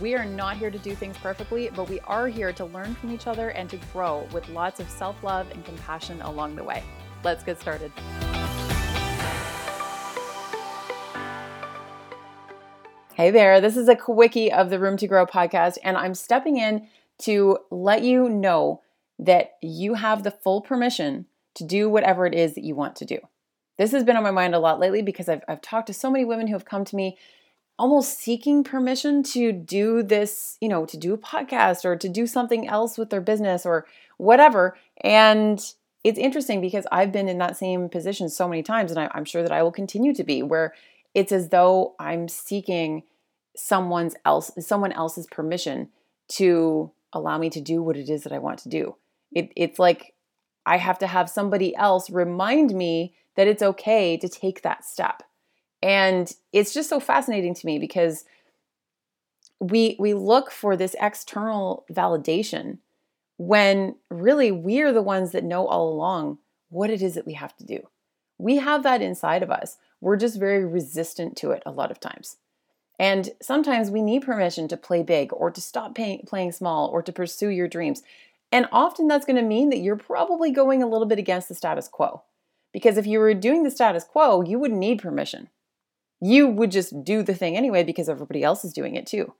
We are not here to do things perfectly, but we are here to learn from each other and to grow with lots of self love and compassion along the way. Let's get started. Hey there, this is a quickie of the Room to Grow podcast, and I'm stepping in to let you know that you have the full permission to do whatever it is that you want to do. This has been on my mind a lot lately because I've, I've talked to so many women who have come to me almost seeking permission to do this, you know, to do a podcast or to do something else with their business or whatever. And it's interesting because I've been in that same position so many times, and I, am sure that I will continue to be, where it's as though I'm seeking someone's else, someone else's permission to allow me to do what it is that I want to do. It, it's like I have to have somebody else remind me that it's okay to take that step. And it's just so fascinating to me because we we look for this external validation when really we're the ones that know all along what it is that we have to do. We have that inside of us. We're just very resistant to it a lot of times. And sometimes we need permission to play big or to stop pay- playing small or to pursue your dreams. And often that's going to mean that you're probably going a little bit against the status quo. Because if you were doing the status quo, you wouldn't need permission you would just do the thing anyway because everybody else is doing it too.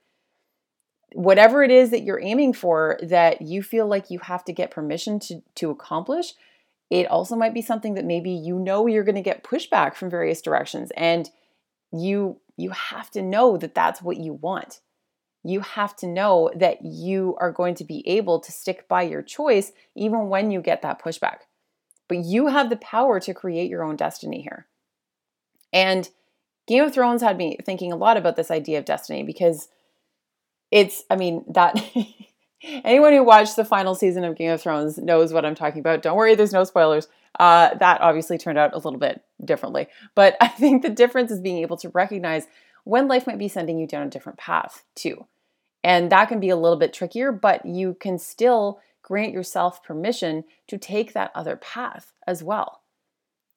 Whatever it is that you're aiming for that you feel like you have to get permission to, to accomplish, it also might be something that maybe you know you're going to get pushback from various directions and you you have to know that that's what you want. You have to know that you are going to be able to stick by your choice even when you get that pushback. But you have the power to create your own destiny here. And Game of Thrones had me thinking a lot about this idea of destiny because it's, I mean, that anyone who watched the final season of Game of Thrones knows what I'm talking about. Don't worry, there's no spoilers. Uh, that obviously turned out a little bit differently. But I think the difference is being able to recognize when life might be sending you down a different path, too. And that can be a little bit trickier, but you can still grant yourself permission to take that other path as well.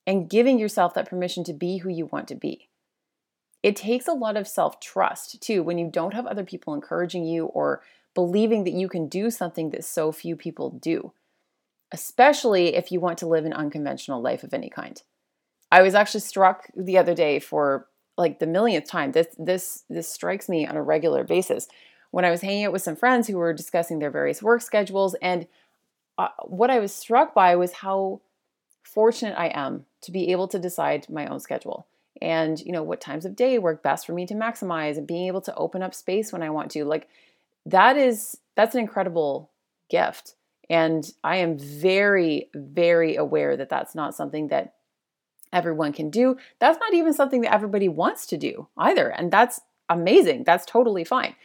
And giving yourself that permission to be who you want to be. It takes a lot of self trust too when you don't have other people encouraging you or believing that you can do something that so few people do, especially if you want to live an unconventional life of any kind. I was actually struck the other day for like the millionth time. This this this strikes me on a regular basis when I was hanging out with some friends who were discussing their various work schedules and uh, what I was struck by was how fortunate I am to be able to decide my own schedule and you know what times of day work best for me to maximize and being able to open up space when I want to like that is that's an incredible gift. And I am very very aware that that's not something that everyone can do. That's not even something that everybody wants to do either and that's amazing. That's totally fine.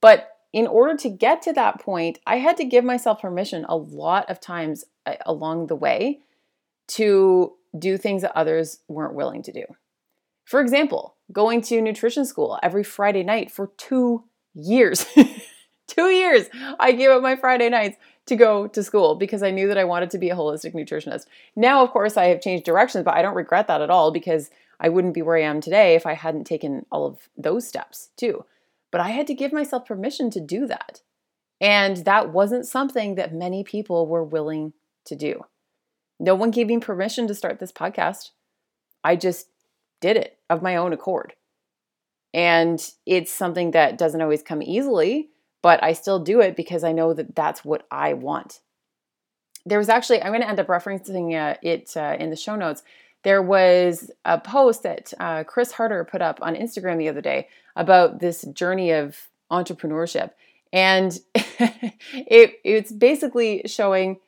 But in order to get to that point I had to give myself permission a lot of times uh, along the way to do things that others weren't willing to do for example, going to nutrition school every Friday night for two years. two years. I gave up my Friday nights to go to school because I knew that I wanted to be a holistic nutritionist. Now, of course, I have changed directions, but I don't regret that at all because I wouldn't be where I am today if I hadn't taken all of those steps too. But I had to give myself permission to do that. And that wasn't something that many people were willing to do. No one gave me permission to start this podcast. I just did it of my own accord. And it's something that doesn't always come easily, but I still do it because I know that that's what I want. There was actually, I'm going to end up referencing uh, it uh, in the show notes. There was a post that uh, Chris Harder put up on Instagram the other day about this journey of entrepreneurship. And it, it's basically showing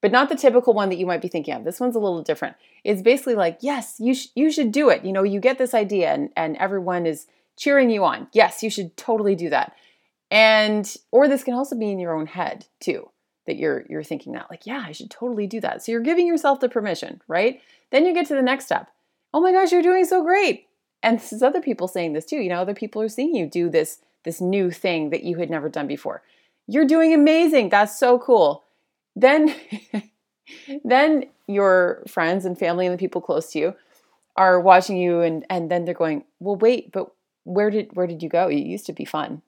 but not the typical one that you might be thinking of. This one's a little different. It's basically like, yes, you sh- you should do it. You know, you get this idea and and everyone is cheering you on. Yes, you should totally do that. And or this can also be in your own head too. that you're you're thinking that like yeah i should totally do that so you're giving yourself the permission right then you get to the next step oh my gosh you're doing so great and this is other people saying this too you know other people are seeing you do this this new thing that you had never done before you're doing amazing that's so cool then then your friends and family and the people close to you are watching you and and then they're going well wait but where did where did you go It used to be fun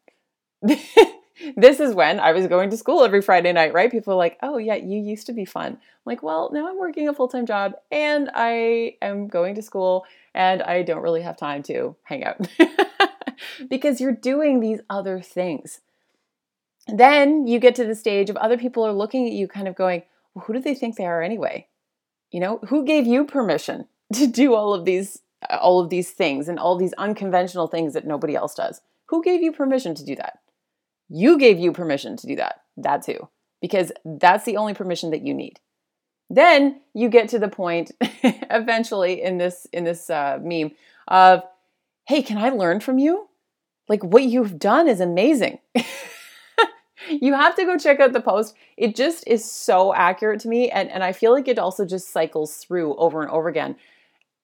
this is when I was going to school every Friday night, right? People are like, oh, yeah, you used to be fun. I'm like, well, now I'm working a full time job and I am going to school and I don't really have time to hang out because you're doing these other things. Then you get to the stage of other people are looking at you kind of going, well, who do they think they are anyway? You know, who gave you permission to do all of these all of these things and all these unconventional things that nobody else does? Who gave you permission to do that? You gave you permission to do that. That's who, because that's the only permission that you need. Then you get to the point eventually in this in this uh, meme of, "Hey, can I learn from you? Like what you've done is amazing." you have to go check out the post. It just is so accurate to me, and and I feel like it also just cycles through over and over again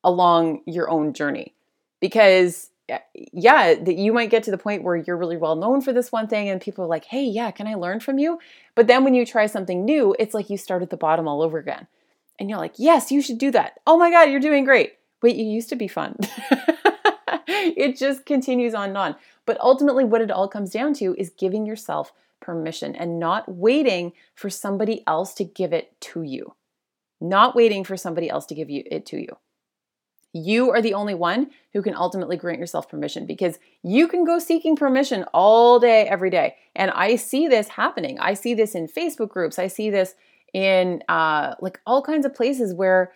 along your own journey because eh, yeah, that you might get to the point where you're really well known for this one thing and people are like, hey, yeah, can I learn from you? But then when you try something new, it's like you start at the bottom all over again. And you're like, yes, you should do that. Oh my God, you're doing great. Wait, you used to be fun. it just continues on and on. But ultimately, what it all comes down to is giving yourself permission and not waiting for somebody else to give it to you. Not waiting for somebody else to give you it to you. You are the only one who can ultimately grant yourself permission because you can go seeking permission all day, every day. And I see this happening. I see this in Facebook groups. I see this in uh, like all kinds of places where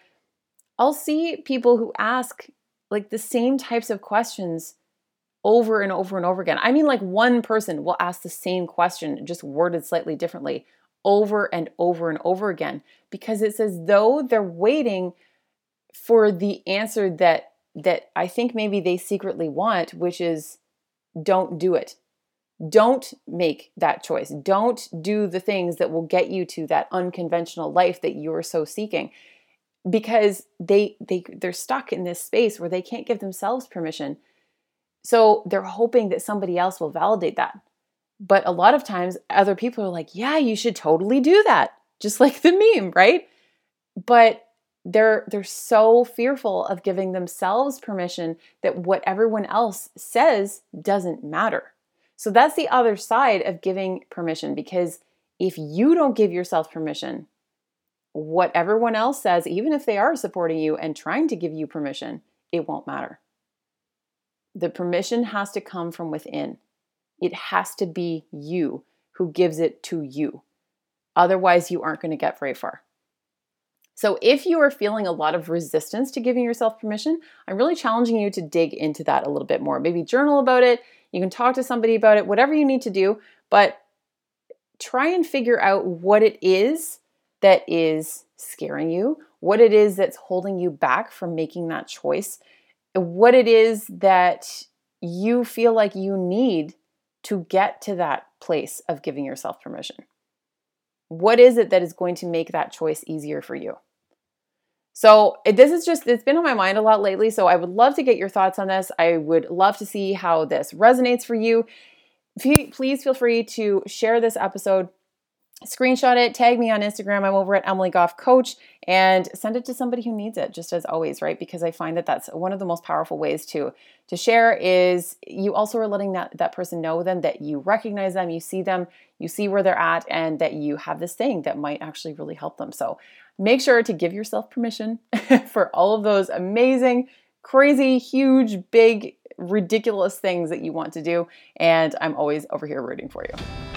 I'll see people who ask like the same types of questions over and over and over again. I mean, like one person will ask the same question, just worded slightly differently, over and over and over again because it's as though they're waiting for the answer that that I think maybe they secretly want, which is don't do it. Don't make that choice. Don't do the things that will get you to that unconventional life that you're so seeking. Because they they they're stuck in this space where they can't give themselves permission. So they're hoping that somebody else will validate that. But a lot of times other people are like, "Yeah, you should totally do that." Just like the meme, right? But they're they're so fearful of giving themselves permission that what everyone else says doesn't matter. So that's the other side of giving permission because if you don't give yourself permission, what everyone else says, even if they are supporting you and trying to give you permission, it won't matter. The permission has to come from within. It has to be you who gives it to you. Otherwise, you aren't going to get very far. So, if you are feeling a lot of resistance to giving yourself permission, I'm really challenging you to dig into that a little bit more. Maybe journal about it, you can talk to somebody about it, whatever you need to do, but try and figure out what it is that is scaring you, what it is that's holding you back from making that choice, what it is that you feel like you need to get to that place of giving yourself permission. What is it that is going to make that choice easier for you? So this is just, it's been on my mind a lot lately. So I would love to get your thoughts on this. I would love to see how this resonates for you. Please feel free to share this episode screenshot it, tag me on Instagram. I'm over at Emily Goff Coach and send it to somebody who needs it, just as always, right? Because I find that that's one of the most powerful ways to to share is you also are letting that that person know then that you recognize them, you see them, you see where they're at, and that you have this thing that might actually really help them. So make sure to give yourself permission for all of those amazing, crazy, huge, big, ridiculous things that you want to do. And I'm always over here rooting for you.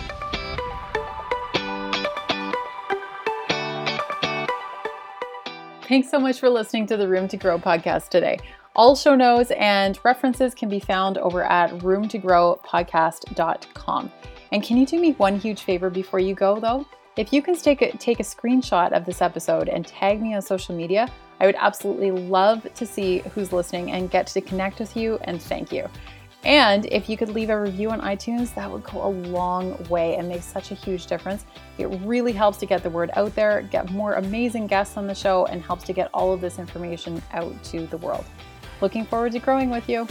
Thanks so much for listening to the Room to Grow podcast today. All show notes and references can be found over at roomtogrowpodcast.com. And can you do me one huge favor before you go, though? If you can take a, take a screenshot of this episode and tag me on social media, I would absolutely love to see who's listening and get to connect with you and thank you. And if you could leave a review on iTunes, that would go a long way and make such a huge difference. It really helps to get the word out there, get more amazing guests on the show, and helps to get all of this information out to the world. Looking forward to growing with you.